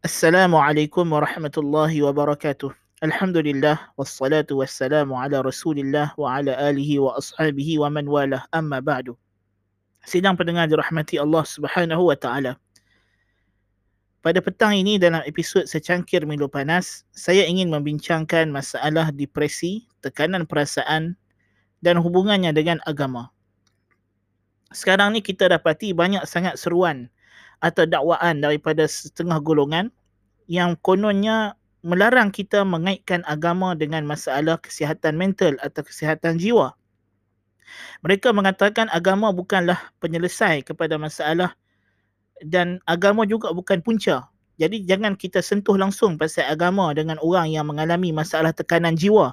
Assalamualaikum warahmatullahi wabarakatuh. Alhamdulillah wassalatu wassalamu ala Rasulillah wa ala alihi wa ashabihi wa man walah amma ba'du. Sidang pendengar dirahmati Allah Subhanahu wa taala. Pada petang ini dalam episod secangkir Milo Panas, saya ingin membincangkan masalah depresi, tekanan perasaan dan hubungannya dengan agama. Sekarang ni kita dapati banyak sangat seruan atau dakwaan daripada setengah golongan yang kononnya melarang kita mengaitkan agama dengan masalah kesihatan mental atau kesihatan jiwa. Mereka mengatakan agama bukanlah penyelesai kepada masalah dan agama juga bukan punca. Jadi jangan kita sentuh langsung pasal agama dengan orang yang mengalami masalah tekanan jiwa.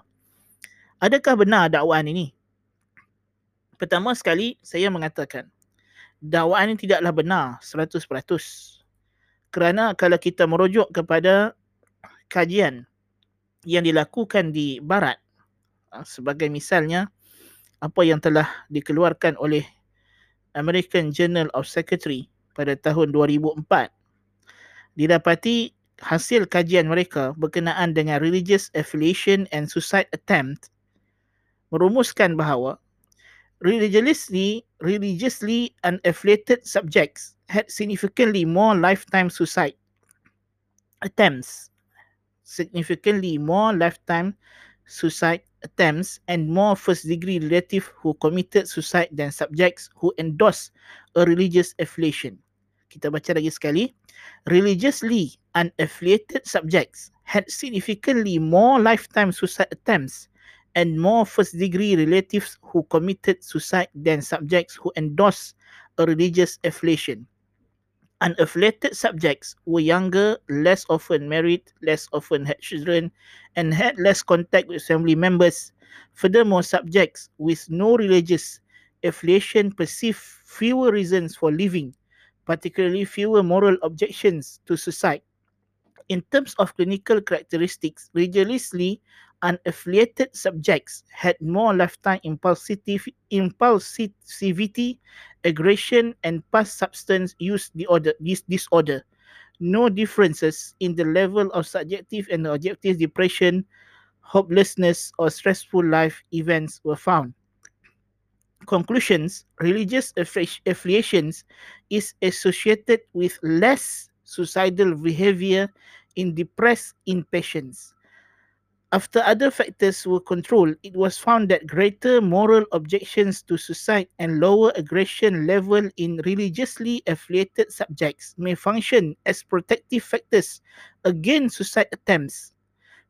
Adakah benar dakwaan ini? Pertama sekali saya mengatakan dakwaan ini tidaklah benar 100%. Kerana kalau kita merujuk kepada kajian yang dilakukan di barat ah, sebagai misalnya apa yang telah dikeluarkan oleh American Journal of Secretary pada tahun 2004 didapati hasil kajian mereka berkenaan dengan religious affiliation and suicide attempt merumuskan bahawa religiously religiously unaffiliated subjects had significantly more lifetime suicide attempts significantly more lifetime suicide attempts and more first degree relative who committed suicide than subjects who endorse a religious affiliation kita baca lagi sekali. Religiously unaffiliated subjects had significantly more lifetime suicide attempts and more first degree relatives who committed suicide than subjects who endorse a religious affiliation. Unaffiliated subjects were younger, less often married, less often had children, and had less contact with family members. Furthermore, subjects with no religious affiliation perceive fewer reasons for living particularly fewer moral objections to suicide. In terms of clinical characteristics, religiously unaffiliated subjects had more lifetime impulsive, impulsivity, aggression, and past substance use disorder, this disorder. No differences in the level of subjective and objective depression, hopelessness, or stressful life events were found conclusions, religious affiliations is associated with less suicidal behavior in depressed inpatients. After other factors were controlled, it was found that greater moral objections to suicide and lower aggression level in religiously affiliated subjects may function as protective factors against suicide attempts.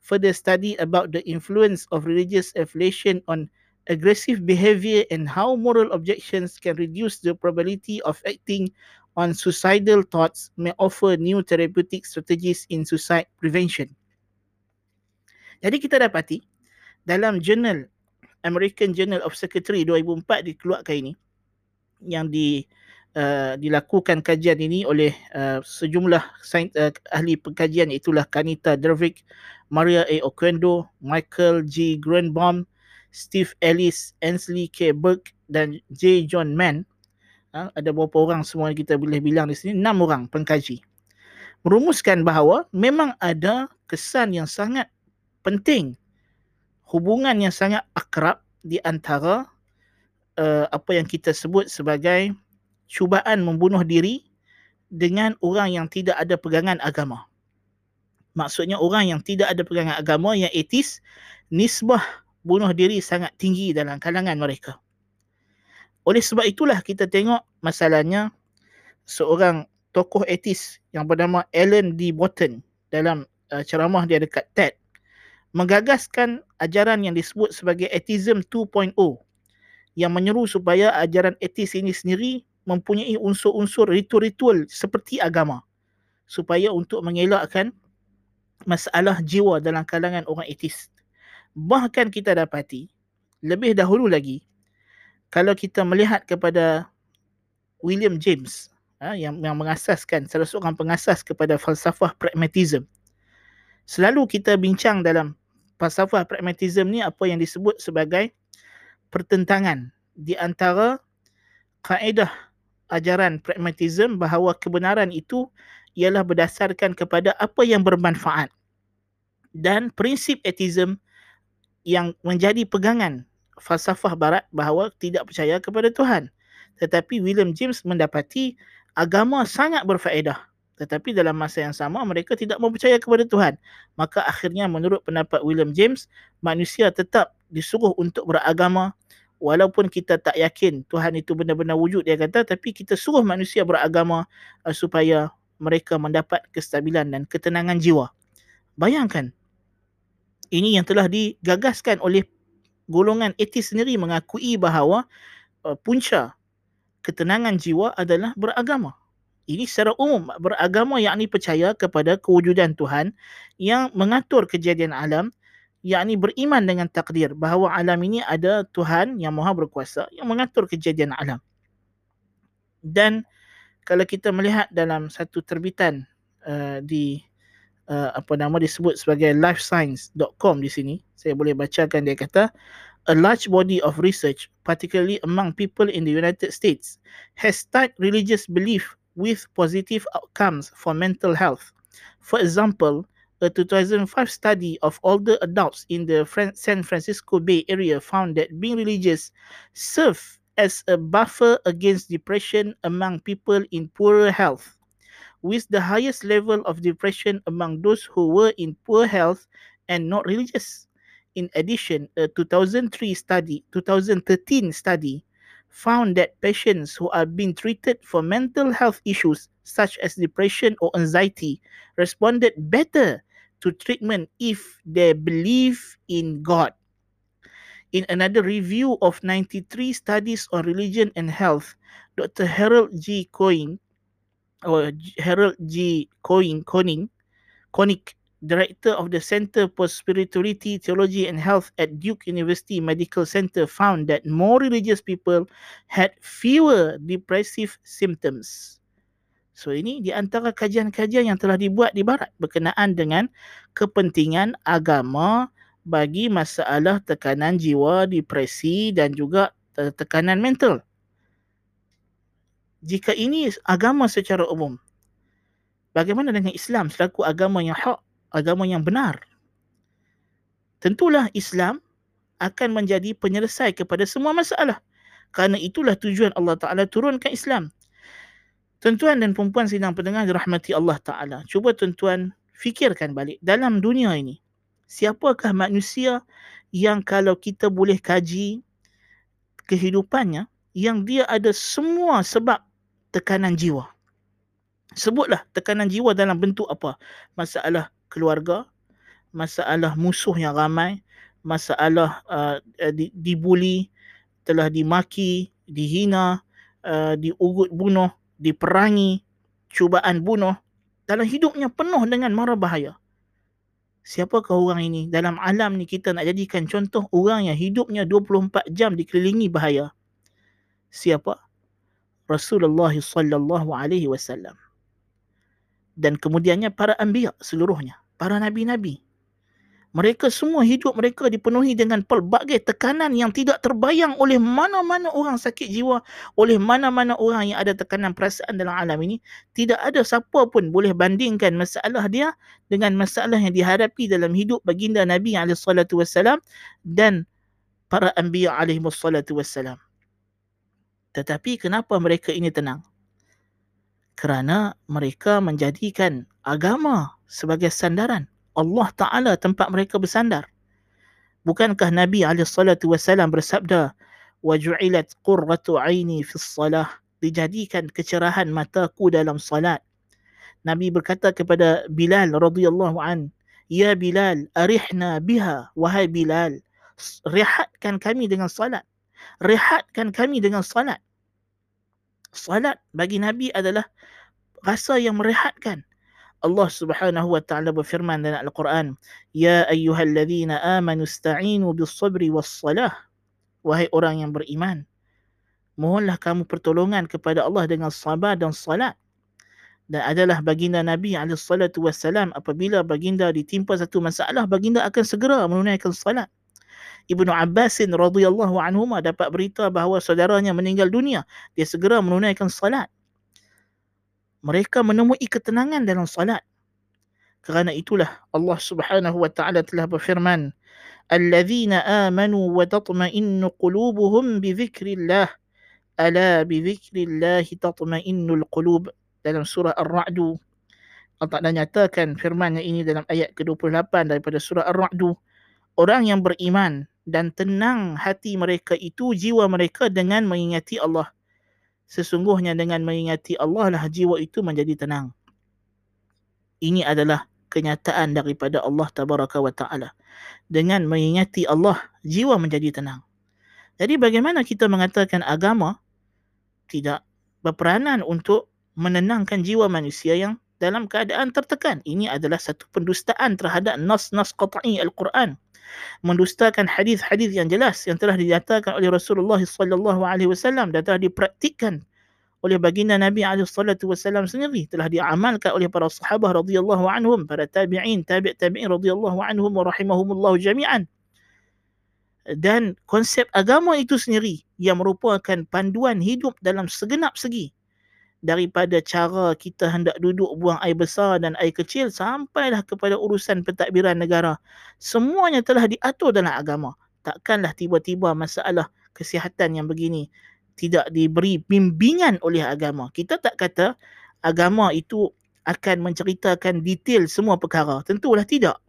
Further study about the influence of religious affiliation on aggressive behavior and how moral objections can reduce the probability of acting on suicidal thoughts may offer new therapeutic strategies in suicide prevention. Jadi kita dapati dalam jurnal American Journal of Secretary 2004 dikeluarkan ini yang di uh, dilakukan kajian ini oleh uh, sejumlah sains, uh, ahli pengkajian itulah Kanita Dervick, Maria A. Oquendo, Michael G. Grunbaum, Steve Ellis, Ansley K. Burke dan J. John Mann. Ha, ada beberapa orang semua kita boleh bilang di sini. Enam orang pengkaji. Merumuskan bahawa memang ada kesan yang sangat penting. Hubungan yang sangat akrab di antara uh, apa yang kita sebut sebagai cubaan membunuh diri dengan orang yang tidak ada pegangan agama. Maksudnya orang yang tidak ada pegangan agama yang etis, nisbah bunuh diri sangat tinggi dalam kalangan mereka. Oleh sebab itulah kita tengok masalahnya seorang tokoh etis yang bernama Alan D. Botton dalam uh, ceramah dia dekat TED menggagaskan ajaran yang disebut sebagai Atheism 2.0 yang menyeru supaya ajaran etis ini sendiri mempunyai unsur-unsur ritual-ritual seperti agama supaya untuk mengelakkan masalah jiwa dalam kalangan orang etis bahkan kita dapati lebih dahulu lagi kalau kita melihat kepada William James ha, yang, yang mengasaskan salah seorang pengasas kepada falsafah pragmatism selalu kita bincang dalam falsafah pragmatism ni apa yang disebut sebagai pertentangan di antara kaedah ajaran pragmatism bahawa kebenaran itu ialah berdasarkan kepada apa yang bermanfaat dan prinsip etism yang menjadi pegangan falsafah barat bahawa tidak percaya kepada Tuhan. Tetapi William James mendapati agama sangat berfaedah. Tetapi dalam masa yang sama mereka tidak mempercaya kepada Tuhan. Maka akhirnya menurut pendapat William James, manusia tetap disuruh untuk beragama walaupun kita tak yakin Tuhan itu benar-benar wujud dia kata tapi kita suruh manusia beragama uh, supaya mereka mendapat kestabilan dan ketenangan jiwa. Bayangkan ini yang telah digagaskan oleh golongan etis sendiri mengakui bahawa uh, punca ketenangan jiwa adalah beragama. Ini secara umum beragama yakni percaya kepada kewujudan Tuhan yang mengatur kejadian alam yakni beriman dengan takdir bahawa alam ini ada Tuhan yang maha berkuasa yang mengatur kejadian alam. Dan kalau kita melihat dalam satu terbitan uh, di uh, apa nama disebut sebagai lifescience.com di sini saya boleh bacakan dia kata a large body of research particularly among people in the United States has tied religious belief with positive outcomes for mental health for example a 2005 study of older adults in the San Francisco Bay Area found that being religious served as a buffer against depression among people in poorer health with the highest level of depression among those who were in poor health and not religious. In addition, a 2003 study, 2013 study found that patients who are being treated for mental health issues such as depression or anxiety responded better to treatment if they believe in God. In another review of 93 studies on religion and health, Dr. Harold G. Coyne or Harold G. Coyne, Koning, Koenig, director of the Center for Spirituality, Theology and Health at Duke University Medical Center, found that more religious people had fewer depressive symptoms. So ini di antara kajian-kajian yang telah dibuat di barat berkenaan dengan kepentingan agama bagi masalah tekanan jiwa, depresi dan juga tekanan mental jika ini agama secara umum, bagaimana dengan Islam selaku agama yang hak, agama yang benar? Tentulah Islam akan menjadi penyelesai kepada semua masalah. Kerana itulah tujuan Allah Ta'ala turunkan Islam. Tuan-tuan dan perempuan sidang pendengar dirahmati Allah Ta'ala. Cuba tuan-tuan fikirkan balik. Dalam dunia ini, siapakah manusia yang kalau kita boleh kaji kehidupannya, yang dia ada semua sebab tekanan jiwa. Sebutlah tekanan jiwa dalam bentuk apa? Masalah keluarga, masalah musuh yang ramai, masalah uh, dibuli, telah dimaki, dihina, uh, diugut bunuh, diperangi, cubaan bunuh. Dalam hidupnya penuh dengan mara bahaya. Siapakah orang ini? Dalam alam ni kita nak jadikan contoh orang yang hidupnya 24 jam dikelilingi bahaya. Siapa? Rasulullah sallallahu alaihi wasallam. Dan kemudiannya para anbiya seluruhnya, para nabi-nabi. Mereka semua hidup mereka dipenuhi dengan pelbagai tekanan yang tidak terbayang oleh mana-mana orang sakit jiwa, oleh mana-mana orang yang ada tekanan perasaan dalam alam ini. Tidak ada siapa pun boleh bandingkan masalah dia dengan masalah yang dihadapi dalam hidup baginda Nabi SAW dan para anbiya SAW. Tetapi kenapa mereka ini tenang? Kerana mereka menjadikan agama sebagai sandaran. Allah Ta'ala tempat mereka bersandar. Bukankah Nabi SAW bersabda, وَجُعِلَتْ قُرَّةُ عَيْنِي فِي الصَّلَةِ Dijadikan kecerahan mataku dalam salat. Nabi berkata kepada Bilal radhiyallahu an, "Ya Bilal, arihna biha wahai Bilal, rehatkan kami dengan salat. Rehatkan kami dengan salat." Salat bagi Nabi adalah rasa yang merehatkan. Allah Subhanahu wa taala berfirman dalam Al-Quran, "Ya ayyuhalladzina amanu ista'inu bis-sabri was-salah." Wahai orang yang beriman, mohonlah kamu pertolongan kepada Allah dengan sabar dan salat. Dan adalah baginda Nabi alaihi apabila baginda ditimpa satu masalah, baginda akan segera menunaikan salat. Ibnu Abbas radhiyallahu anhu dapat berita bahawa saudaranya meninggal dunia, dia segera menunaikan salat. mereka menemui ketenangan dalam salat. Kerana itulah Allah Subhanahu wa taala telah berfirman, "Alladzina amanu wa tatma'innu qulubuhum bi dzikrillah." Ala bi dzikrillah tatma'innul qulub dalam surah Ar-Ra'd. Allah Ta'ala nyatakan firman ini dalam ayat ke-28 daripada surah Ar-Ra'd. Orang yang beriman dan tenang hati mereka itu jiwa mereka dengan mengingati Allah. Sesungguhnya dengan mengingati Allah lah jiwa itu menjadi tenang. Ini adalah kenyataan daripada Allah Tabaraka wa Ta'ala. Dengan mengingati Allah, jiwa menjadi tenang. Jadi bagaimana kita mengatakan agama tidak berperanan untuk menenangkan jiwa manusia yang dalam keadaan tertekan. Ini adalah satu pendustaan terhadap nas-nas qat'i Al-Quran. Mendustakan hadis-hadis yang jelas yang telah dinyatakan oleh Rasulullah sallallahu alaihi wasallam dan telah dipraktikkan oleh baginda Nabi alaihi salatu wasallam sendiri telah diamalkan oleh para sahabat radhiyallahu anhum para tabi'in tabi' tabi'in radhiyallahu anhum wa rahimahumullah jami'an. Dan konsep agama itu sendiri yang merupakan panduan hidup dalam segenap segi daripada cara kita hendak duduk buang air besar dan air kecil sampailah kepada urusan pentadbiran negara. Semuanya telah diatur dalam agama. Takkanlah tiba-tiba masalah kesihatan yang begini tidak diberi bimbingan oleh agama. Kita tak kata agama itu akan menceritakan detail semua perkara. Tentulah tidak.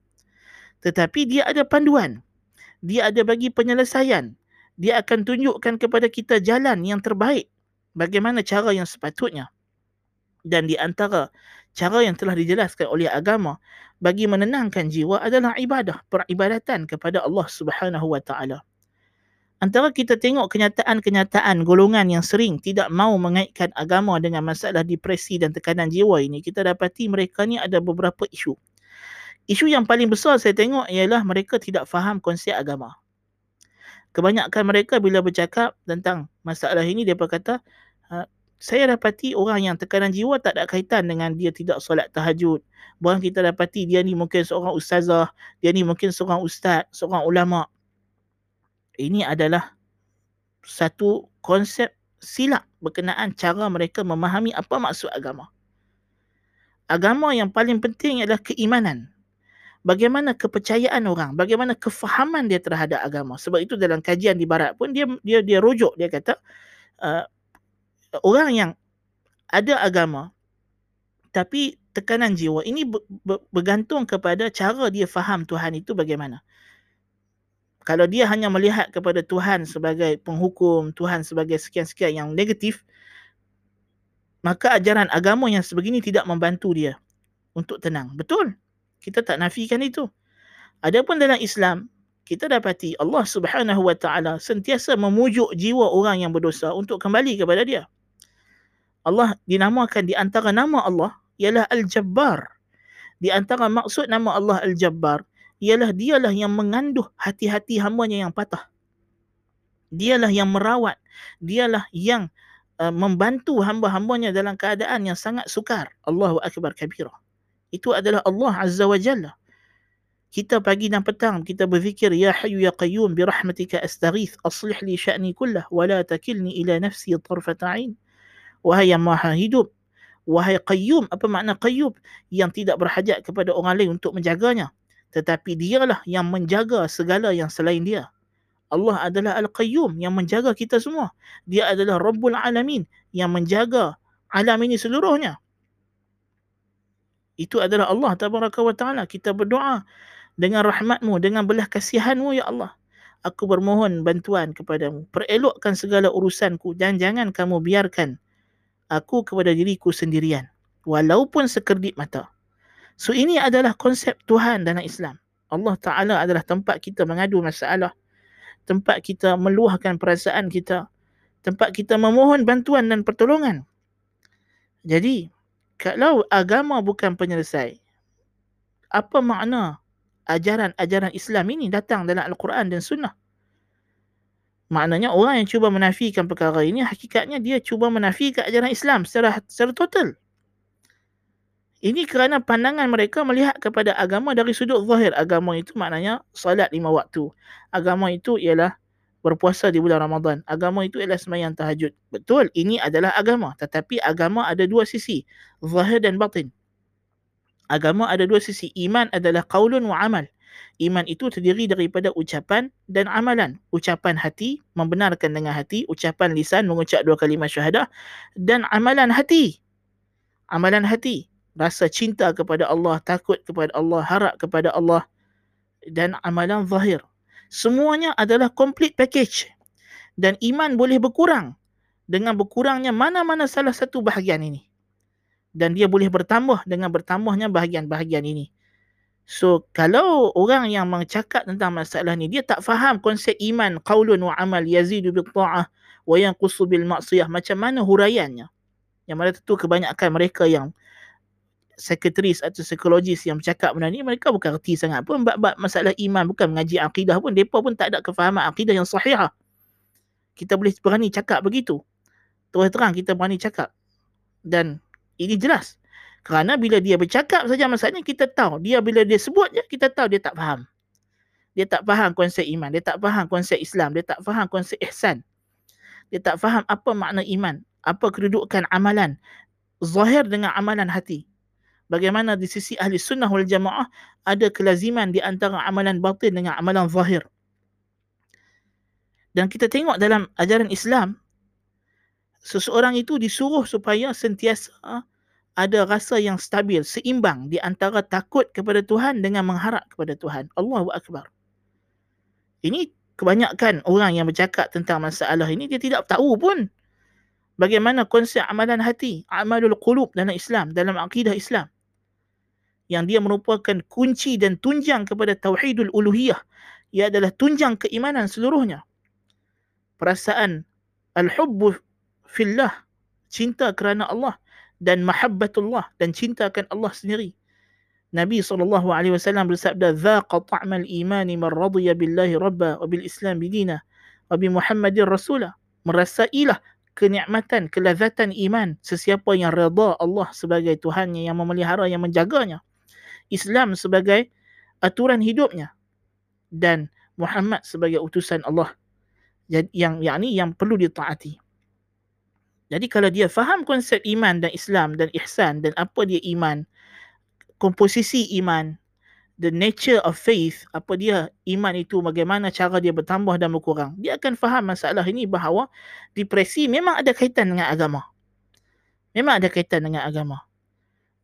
Tetapi dia ada panduan. Dia ada bagi penyelesaian. Dia akan tunjukkan kepada kita jalan yang terbaik. Bagaimana cara yang sepatutnya. Dan di antara cara yang telah dijelaskan oleh agama bagi menenangkan jiwa adalah ibadah, peribadatan kepada Allah Subhanahu Wa Taala. Antara kita tengok kenyataan-kenyataan golongan yang sering tidak mau mengaitkan agama dengan masalah depresi dan tekanan jiwa ini, kita dapati mereka ni ada beberapa isu isu yang paling besar saya tengok ialah mereka tidak faham konsep agama. Kebanyakan mereka bila bercakap tentang masalah ini, berkata, ha, saya dapati orang yang tekanan jiwa tak ada kaitan dengan dia tidak solat tahajud. Bukan kita dapati dia ni mungkin seorang ustazah, dia ni mungkin seorang ustaz, seorang ulama. Ini adalah satu konsep silap berkenaan cara mereka memahami apa maksud agama. Agama yang paling penting adalah keimanan bagaimana kepercayaan orang, bagaimana kefahaman dia terhadap agama. Sebab itu dalam kajian di barat pun dia dia dia rujuk dia kata uh, orang yang ada agama tapi tekanan jiwa ini bergantung kepada cara dia faham Tuhan itu bagaimana. Kalau dia hanya melihat kepada Tuhan sebagai penghukum, Tuhan sebagai sekian-sekian yang negatif, maka ajaran agama yang sebegini tidak membantu dia untuk tenang. Betul. Kita tak nafikan itu. Adapun dalam Islam, kita dapati Allah Subhanahu Wa Taala sentiasa memujuk jiwa orang yang berdosa untuk kembali kepada Dia. Allah dinamakan di antara nama Allah ialah Al-Jabbar. Di antara maksud nama Allah Al-Jabbar ialah dialah yang menganduh hati-hati hambanya yang patah. Dialah yang merawat, dialah yang uh, membantu hamba-hambanya dalam keadaan yang sangat sukar. Allahu akbar kabira itu adalah Allah Azza wa Jalla. Kita pagi dan petang kita berzikir ya hayyu ya qayyum bi rahmatika astaghith aslih li sya'ni kullah wa la takilni ila nafsi tarfat ain. Wahai yang maha hidup, wahai qayyum, apa makna qayyum? Yang tidak berhajat kepada orang lain untuk menjaganya. Tetapi dialah yang menjaga segala yang selain dia. Allah adalah Al-Qayyum yang menjaga kita semua. Dia adalah Rabbul Alamin yang menjaga alam ini seluruhnya itu adalah Allah tabaraka wa taala kita berdoa dengan rahmatmu dengan belah kasihanmu ya Allah aku bermohon bantuan kepadamu perelokkan segala urusanku dan jangan kamu biarkan aku kepada diriku sendirian walaupun sekerdip mata. So ini adalah konsep Tuhan dalam Islam. Allah taala adalah tempat kita mengadu masalah tempat kita meluahkan perasaan kita tempat kita memohon bantuan dan pertolongan. Jadi kalau agama bukan penyelesai, apa makna ajaran-ajaran Islam ini datang dalam Al-Quran dan Sunnah? Maknanya orang yang cuba menafikan perkara ini, hakikatnya dia cuba menafikan ajaran Islam secara, secara total. Ini kerana pandangan mereka melihat kepada agama dari sudut zahir. Agama itu maknanya salat lima waktu. Agama itu ialah berpuasa di bulan Ramadan. Agama itu ialah semayang tahajud. Betul, ini adalah agama. Tetapi agama ada dua sisi. Zahir dan batin. Agama ada dua sisi. Iman adalah qaulun wa amal. Iman itu terdiri daripada ucapan dan amalan. Ucapan hati, membenarkan dengan hati. Ucapan lisan, mengucap dua kalimah syahadah. Dan amalan hati. Amalan hati. Rasa cinta kepada Allah, takut kepada Allah, harap kepada Allah. Dan amalan zahir. Semuanya adalah complete package. Dan iman boleh berkurang dengan berkurangnya mana-mana salah satu bahagian ini. Dan dia boleh bertambah dengan bertambahnya bahagian-bahagian ini. So, kalau orang yang mencakap tentang masalah ni, dia tak faham konsep iman, qaulun wa amal, yazidu bil ta'ah, wa yanqusu bil maksiyah. Macam mana huraiannya? Yang mana tentu kebanyakan mereka yang sekretaris atau psikologis yang bercakap benda ni mereka bukan reti sangat pun bab-bab masalah iman bukan mengaji akidah pun depa pun tak ada kefahaman akidah yang sahih kita boleh berani cakap begitu terus terang kita berani cakap dan ini jelas kerana bila dia bercakap saja masalahnya kita tahu. Dia bila dia sebut je kita tahu dia tak faham. Dia tak faham konsep iman. Dia tak faham konsep Islam. Dia tak faham konsep ihsan. Dia tak faham apa makna iman. Apa kedudukan amalan. Zahir dengan amalan hati. Bagaimana di sisi ahli sunnah wal jamaah ada kelaziman di antara amalan batin dengan amalan zahir. Dan kita tengok dalam ajaran Islam, seseorang itu disuruh supaya sentiasa ada rasa yang stabil, seimbang di antara takut kepada Tuhan dengan mengharap kepada Tuhan. Allahu Akbar. Ini kebanyakan orang yang bercakap tentang masalah ini, dia tidak tahu pun bagaimana konsep amalan hati, amalul qulub dalam Islam, dalam akidah Islam yang dia merupakan kunci dan tunjang kepada tauhidul uluhiyah ia adalah tunjang keimanan seluruhnya perasaan al-hubbu fillah cinta kerana Allah dan mahabbatullah dan cinta akan Allah sendiri. Nabi SAW bersabda radiya billahi rabba wa bil islam bidina wa bi muhammadin rasulah. Merasailah kenikmatan, kelazatan iman sesiapa yang redha Allah sebagai Tuhannya yang memelihara, yang menjaganya. Islam sebagai aturan hidupnya dan Muhammad sebagai utusan Allah yang yakni yang perlu ditaati. Jadi kalau dia faham konsep iman dan Islam dan ihsan dan apa dia iman, komposisi iman, the nature of faith, apa dia iman itu, bagaimana cara dia bertambah dan berkurang, dia akan faham masalah ini bahawa depresi memang ada kaitan dengan agama. Memang ada kaitan dengan agama.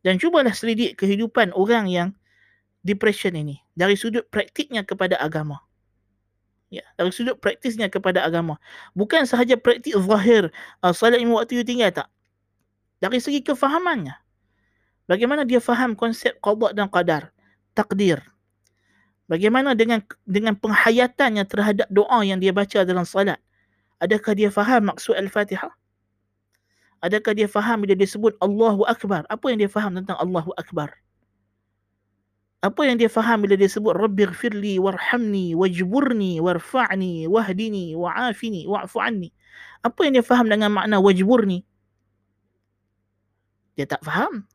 Dan cubalah selidik kehidupan orang yang depression ini dari sudut praktiknya kepada agama. Ya, dari sudut praktisnya kepada agama. Bukan sahaja praktik zahir, uh, salat lima waktu you tinggal tak. Dari segi kefahamannya. Bagaimana dia faham konsep qada dan qadar, takdir. Bagaimana dengan dengan penghayatannya terhadap doa yang dia baca dalam salat. Adakah dia faham maksud Al-Fatihah? Adakah dia faham bila dia sebut Allahu Akbar? Apa yang dia faham tentang Allahu Akbar? Apa yang dia faham bila dia sebut Rabbi gfirli warhamni wajburni warfa'ni wahdini wa'afini wa'fu anni? Apa yang dia faham dengan makna wajburni? Dia tak faham.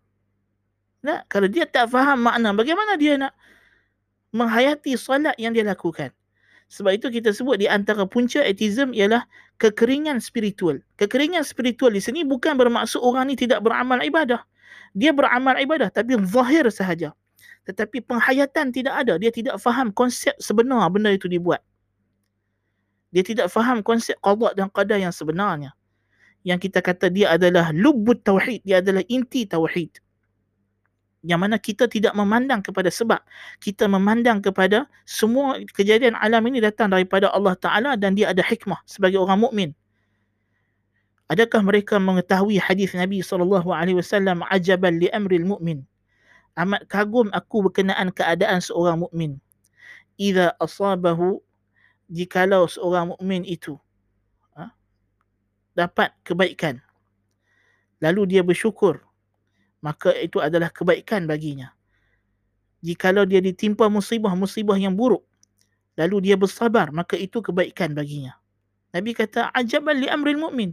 Nah, kalau dia tak faham makna, bagaimana dia nak menghayati solat yang dia lakukan? Sebab itu kita sebut di antara punca etism ialah kekeringan spiritual. Kekeringan spiritual di sini bukan bermaksud orang ni tidak beramal ibadah. Dia beramal ibadah tapi zahir sahaja. Tetapi penghayatan tidak ada. Dia tidak faham konsep sebenar benda itu dibuat. Dia tidak faham konsep qadar dan qadar yang sebenarnya. Yang kita kata dia adalah lubut tauhid. Dia adalah inti tauhid yang mana kita tidak memandang kepada sebab kita memandang kepada semua kejadian alam ini datang daripada Allah Taala dan dia ada hikmah sebagai orang mukmin adakah mereka mengetahui hadis Nabi sallallahu alaihi wasallam ajaban li amril mu'min amat kagum aku berkenaan keadaan seorang mukmin idza asabahu jikalau seorang mukmin itu ha, dapat kebaikan lalu dia bersyukur maka itu adalah kebaikan baginya. Jikalau dia ditimpa musibah-musibah yang buruk, lalu dia bersabar, maka itu kebaikan baginya. Nabi kata, ajaban li amril mu'min.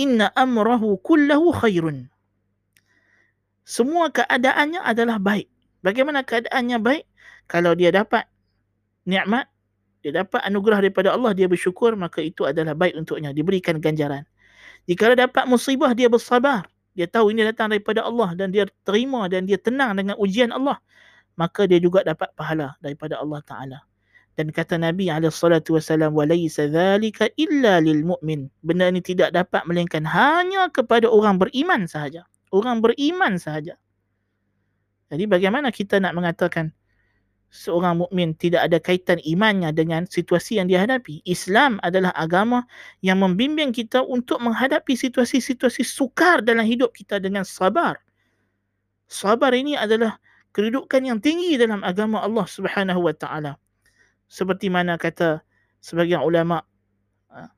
Inna amrahu kullahu khairun Semua keadaannya adalah baik. Bagaimana keadaannya baik? Kalau dia dapat nikmat, dia dapat anugerah daripada Allah, dia bersyukur, maka itu adalah baik untuknya, diberikan ganjaran. Jika dia dapat musibah, dia bersabar. Dia tahu ini datang daripada Allah dan dia terima dan dia tenang dengan ujian Allah, maka dia juga dapat pahala daripada Allah Taala. Dan kata Nabi SAW, وَلَيْسَ ذَلِكَ إِلَّا لِلْمُؤْمِنِ Benda ini tidak dapat melainkan hanya kepada orang beriman sahaja. Orang beriman sahaja. Jadi bagaimana kita nak mengatakan seorang mukmin tidak ada kaitan imannya dengan situasi yang dia hadapi? Islam adalah agama yang membimbing kita untuk menghadapi situasi-situasi sukar dalam hidup kita dengan sabar. Sabar ini adalah kedudukan yang tinggi dalam agama Allah Subhanahu wa taala seperti mana kata sebagian ulama ha,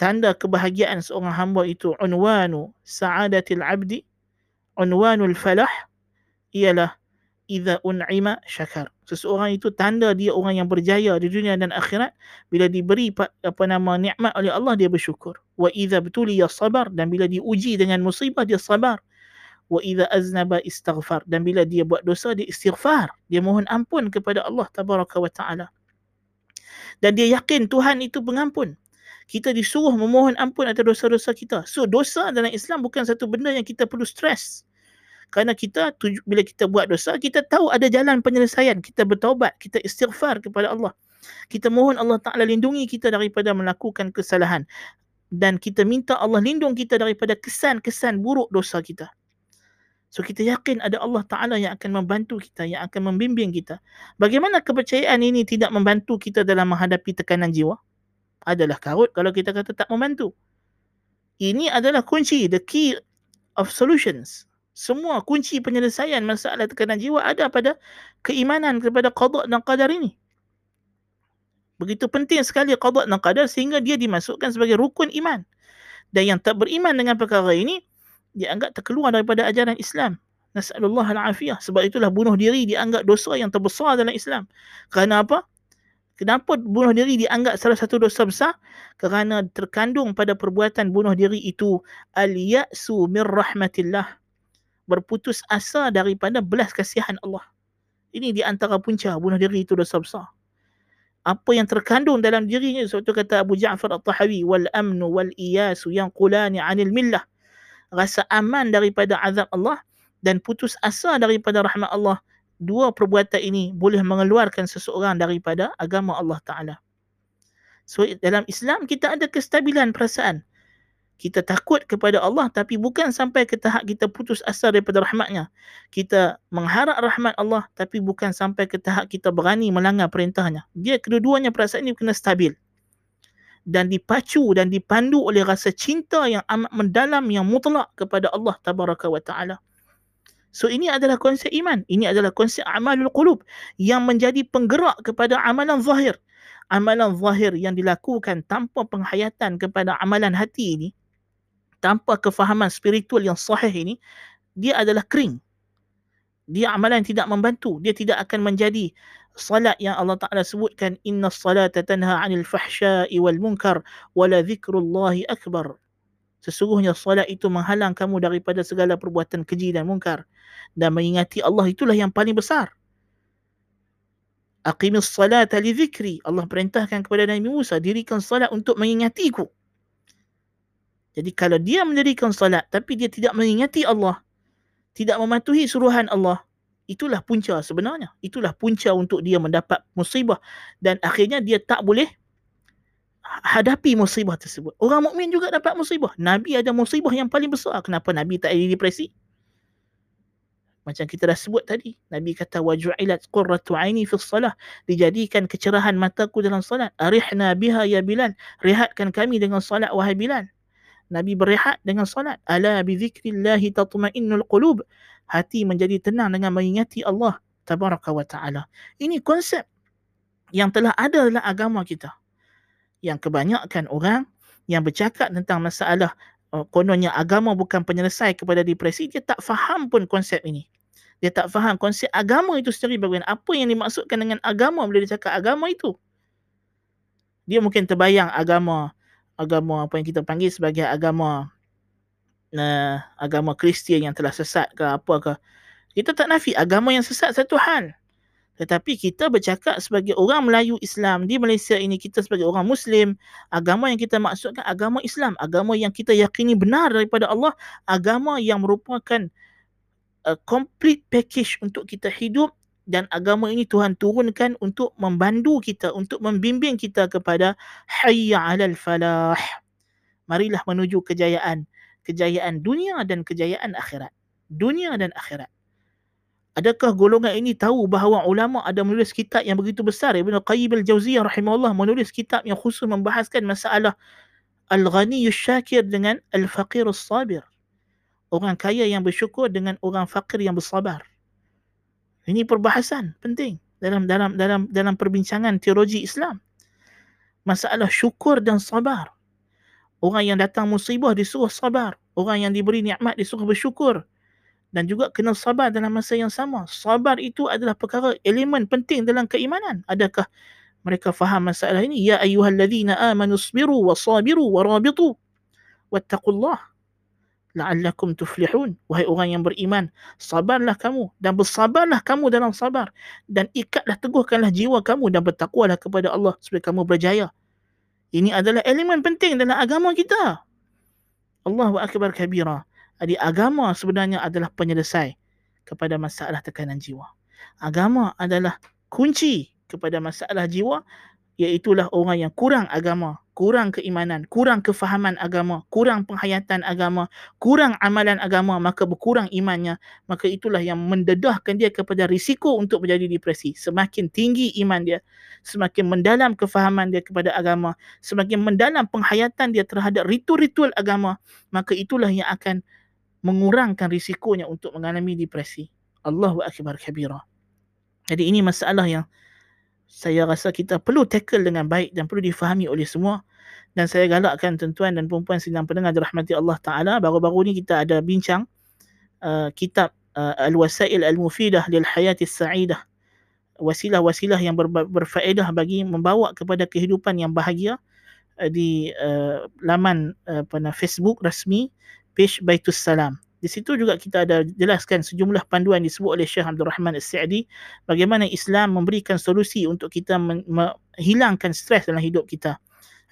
tanda kebahagiaan seorang hamba itu unwanu sa'adatil abdi unwanul falah ialah idza un'ima syakar seseorang itu tanda dia orang yang berjaya di dunia dan akhirat bila diberi apa nama nikmat oleh Allah dia bersyukur wa idza btuliya sabar dan bila diuji dengan musibah dia sabar wa idza aznaba istighfar dan bila dia buat dosa dia istighfar dia mohon ampun kepada Allah tabaraka wa taala dan dia yakin Tuhan itu pengampun. Kita disuruh memohon ampun atas dosa-dosa kita. So dosa dalam Islam bukan satu benda yang kita perlu stres. Kerana kita bila kita buat dosa, kita tahu ada jalan penyelesaian. Kita bertaubat, kita istighfar kepada Allah. Kita mohon Allah Ta'ala lindungi kita daripada melakukan kesalahan. Dan kita minta Allah lindung kita daripada kesan-kesan buruk dosa kita. So kita yakin ada Allah Ta'ala yang akan membantu kita, yang akan membimbing kita. Bagaimana kepercayaan ini tidak membantu kita dalam menghadapi tekanan jiwa? Adalah karut kalau kita kata tak membantu. Ini adalah kunci, the key of solutions. Semua kunci penyelesaian masalah tekanan jiwa ada pada keimanan kepada qadar dan qadar ini. Begitu penting sekali qadar dan qadar sehingga dia dimasukkan sebagai rukun iman. Dan yang tak beriman dengan perkara ini, dianggap terkeluar daripada ajaran Islam. Nasallallahu al-afiyah. Sebab itulah bunuh diri dianggap dosa yang terbesar dalam Islam. Kerana apa? Kenapa bunuh diri dianggap salah satu dosa besar? Kerana terkandung pada perbuatan bunuh diri itu al-ya'su min rahmatillah. Berputus asa daripada belas kasihan Allah. Ini di antara punca bunuh diri itu dosa besar. Apa yang terkandung dalam dirinya sebab itu kata Abu Ja'far At-Tahawi wal amnu wal iyasu yang qulani 'anil millah rasa aman daripada azab Allah dan putus asa daripada rahmat Allah dua perbuatan ini boleh mengeluarkan seseorang daripada agama Allah Taala. So dalam Islam kita ada kestabilan perasaan. Kita takut kepada Allah tapi bukan sampai ke tahap kita putus asa daripada rahmatnya. Kita mengharap rahmat Allah tapi bukan sampai ke tahap kita berani melanggar perintahnya. Dia kedua-duanya perasaan ini kena stabil dan dipacu dan dipandu oleh rasa cinta yang amat mendalam yang mutlak kepada Allah tabaraka wa taala. So ini adalah konsep iman. Ini adalah konsep amalul qulub yang menjadi penggerak kepada amalan zahir. Amalan zahir yang dilakukan tanpa penghayatan kepada amalan hati ini, tanpa kefahaman spiritual yang sahih ini, dia adalah kering. Dia amalan yang tidak membantu. Dia tidak akan menjadi salat yang Allah Taala sebutkan inna salata tanha 'anil fahsya'i wal munkar wala dzikrullahi akbar. Sesungguhnya salat itu menghalang kamu daripada segala perbuatan keji dan munkar. Dan mengingati Allah itulah yang paling besar. Aqimis salata li dzikri Allah perintahkan kepada Nabi Musa dirikan salat untuk mengingatiku jadi kalau dia mendirikan salat tapi dia tidak mengingati Allah tidak mematuhi suruhan Allah itulah punca sebenarnya. Itulah punca untuk dia mendapat musibah dan akhirnya dia tak boleh hadapi musibah tersebut. Orang mukmin juga dapat musibah. Nabi ada musibah yang paling besar. Kenapa Nabi tak ada depresi? Macam kita dah sebut tadi. Nabi kata waju'ilat qurratu aini fi salah. Dijadikan kecerahan mataku dalam salat. Arihna biha ya Bilal. Rehatkan kami dengan salat wahai Bilal. Nabi berehat dengan salat. Ala bi zikrillahi tatma'innul qulub hati menjadi tenang dengan mengingati Allah tabaraka wa taala. Ini konsep yang telah ada dalam agama kita. Yang kebanyakan orang yang bercakap tentang masalah uh, kononnya agama bukan penyelesai kepada depresi, dia tak faham pun konsep ini. Dia tak faham konsep agama itu sendiri bagaimana. Apa yang dimaksudkan dengan agama bila dia cakap agama itu. Dia mungkin terbayang agama agama apa yang kita panggil sebagai agama uh, agama Kristian yang telah sesat ke apa ke. Kita tak nafi agama yang sesat satu hal. Tetapi kita bercakap sebagai orang Melayu Islam di Malaysia ini kita sebagai orang Muslim, agama yang kita maksudkan agama Islam, agama yang kita yakini benar daripada Allah, agama yang merupakan a complete package untuk kita hidup dan agama ini Tuhan turunkan untuk membantu kita, untuk membimbing kita kepada hayya 'alal falah. Marilah menuju kejayaan, kejayaan dunia dan kejayaan akhirat. Dunia dan akhirat. Adakah golongan ini tahu bahawa ulama ada menulis kitab yang begitu besar? Ibn Qayyim al-Jawziyah rahimahullah menulis kitab yang khusus membahaskan masalah Al-Ghani Syakir dengan Al-Faqir Sabir. Orang kaya yang bersyukur dengan orang fakir yang bersabar. Ini perbahasan penting dalam dalam dalam dalam perbincangan teologi Islam. Masalah syukur dan sabar. Orang yang datang musibah disuruh sabar. Orang yang diberi nikmat disuruh bersyukur dan juga kena sabar dalam masa yang sama. Sabar itu adalah perkara elemen penting dalam keimanan. Adakah mereka faham masalah ini? Ya ayyuhalladzina amanu sabiru wa sabiru wa rabitu wattaqullah la'allakum tuflihun. Wahai orang yang beriman, sabarlah kamu dan bersabarlah kamu dalam sabar dan ikatlah teguhkanlah jiwa kamu dan bertakwalah kepada Allah supaya kamu berjaya. Ini adalah elemen penting dalam agama kita. Allahu akbar kabira. Jadi agama sebenarnya adalah penyelesai kepada masalah tekanan jiwa. Agama adalah kunci kepada masalah jiwa iaitulah orang yang kurang agama, kurang keimanan, kurang kefahaman agama, kurang penghayatan agama, kurang amalan agama, maka berkurang imannya, maka itulah yang mendedahkan dia kepada risiko untuk menjadi depresi. Semakin tinggi iman dia, semakin mendalam kefahaman dia kepada agama, semakin mendalam penghayatan dia terhadap ritual-ritual agama, maka itulah yang akan mengurangkan risikonya untuk mengalami depresi. Allahu akbar kabira. Jadi ini masalah yang saya rasa kita perlu tackle dengan baik dan perlu difahami oleh semua dan saya galakkan tuan-tuan dan puan-puan sedang pendengar dirahmati Allah Taala baru-baru ni kita ada bincang uh, kitab uh, Al-Wasail Al-Mufidah lil Hayati Sa'idah wasilah-wasilah yang ber- berfaedah bagi membawa kepada kehidupan yang bahagia uh, di uh, laman uh, pada Facebook rasmi page Baitus Salam. Di situ juga kita ada jelaskan sejumlah panduan disebut oleh Syekh Abdul Rahman As-Sa'di bagaimana Islam memberikan solusi untuk kita menghilangkan stres dalam hidup kita.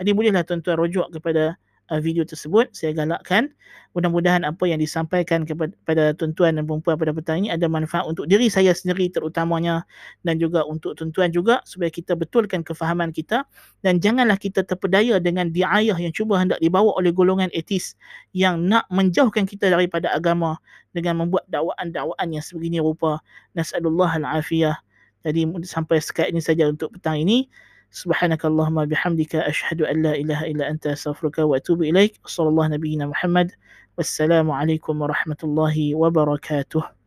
Jadi bolehlah tuan-tuan rujuk kepada uh, video tersebut saya galakkan. Mudah-mudahan apa yang disampaikan kepada tuan-tuan dan puan pada petang ini ada manfaat untuk diri saya sendiri terutamanya dan juga untuk tuan-tuan juga supaya kita betulkan kefahaman kita. Dan janganlah kita terpedaya dengan diayah yang cuba hendak dibawa oleh golongan etis yang nak menjauhkan kita daripada agama dengan membuat dakwaan-dakwaan yang sebegini rupa. Nasallallahu al-afiyah. Jadi sampai sekat ini saja untuk petang ini سبحانك اللهم بحمدك أشهد أن لا إله إلا أنت أستغفرك وأتوب إليك. صلى الله نبينا محمد. والسلام عليكم ورحمة الله وبركاته.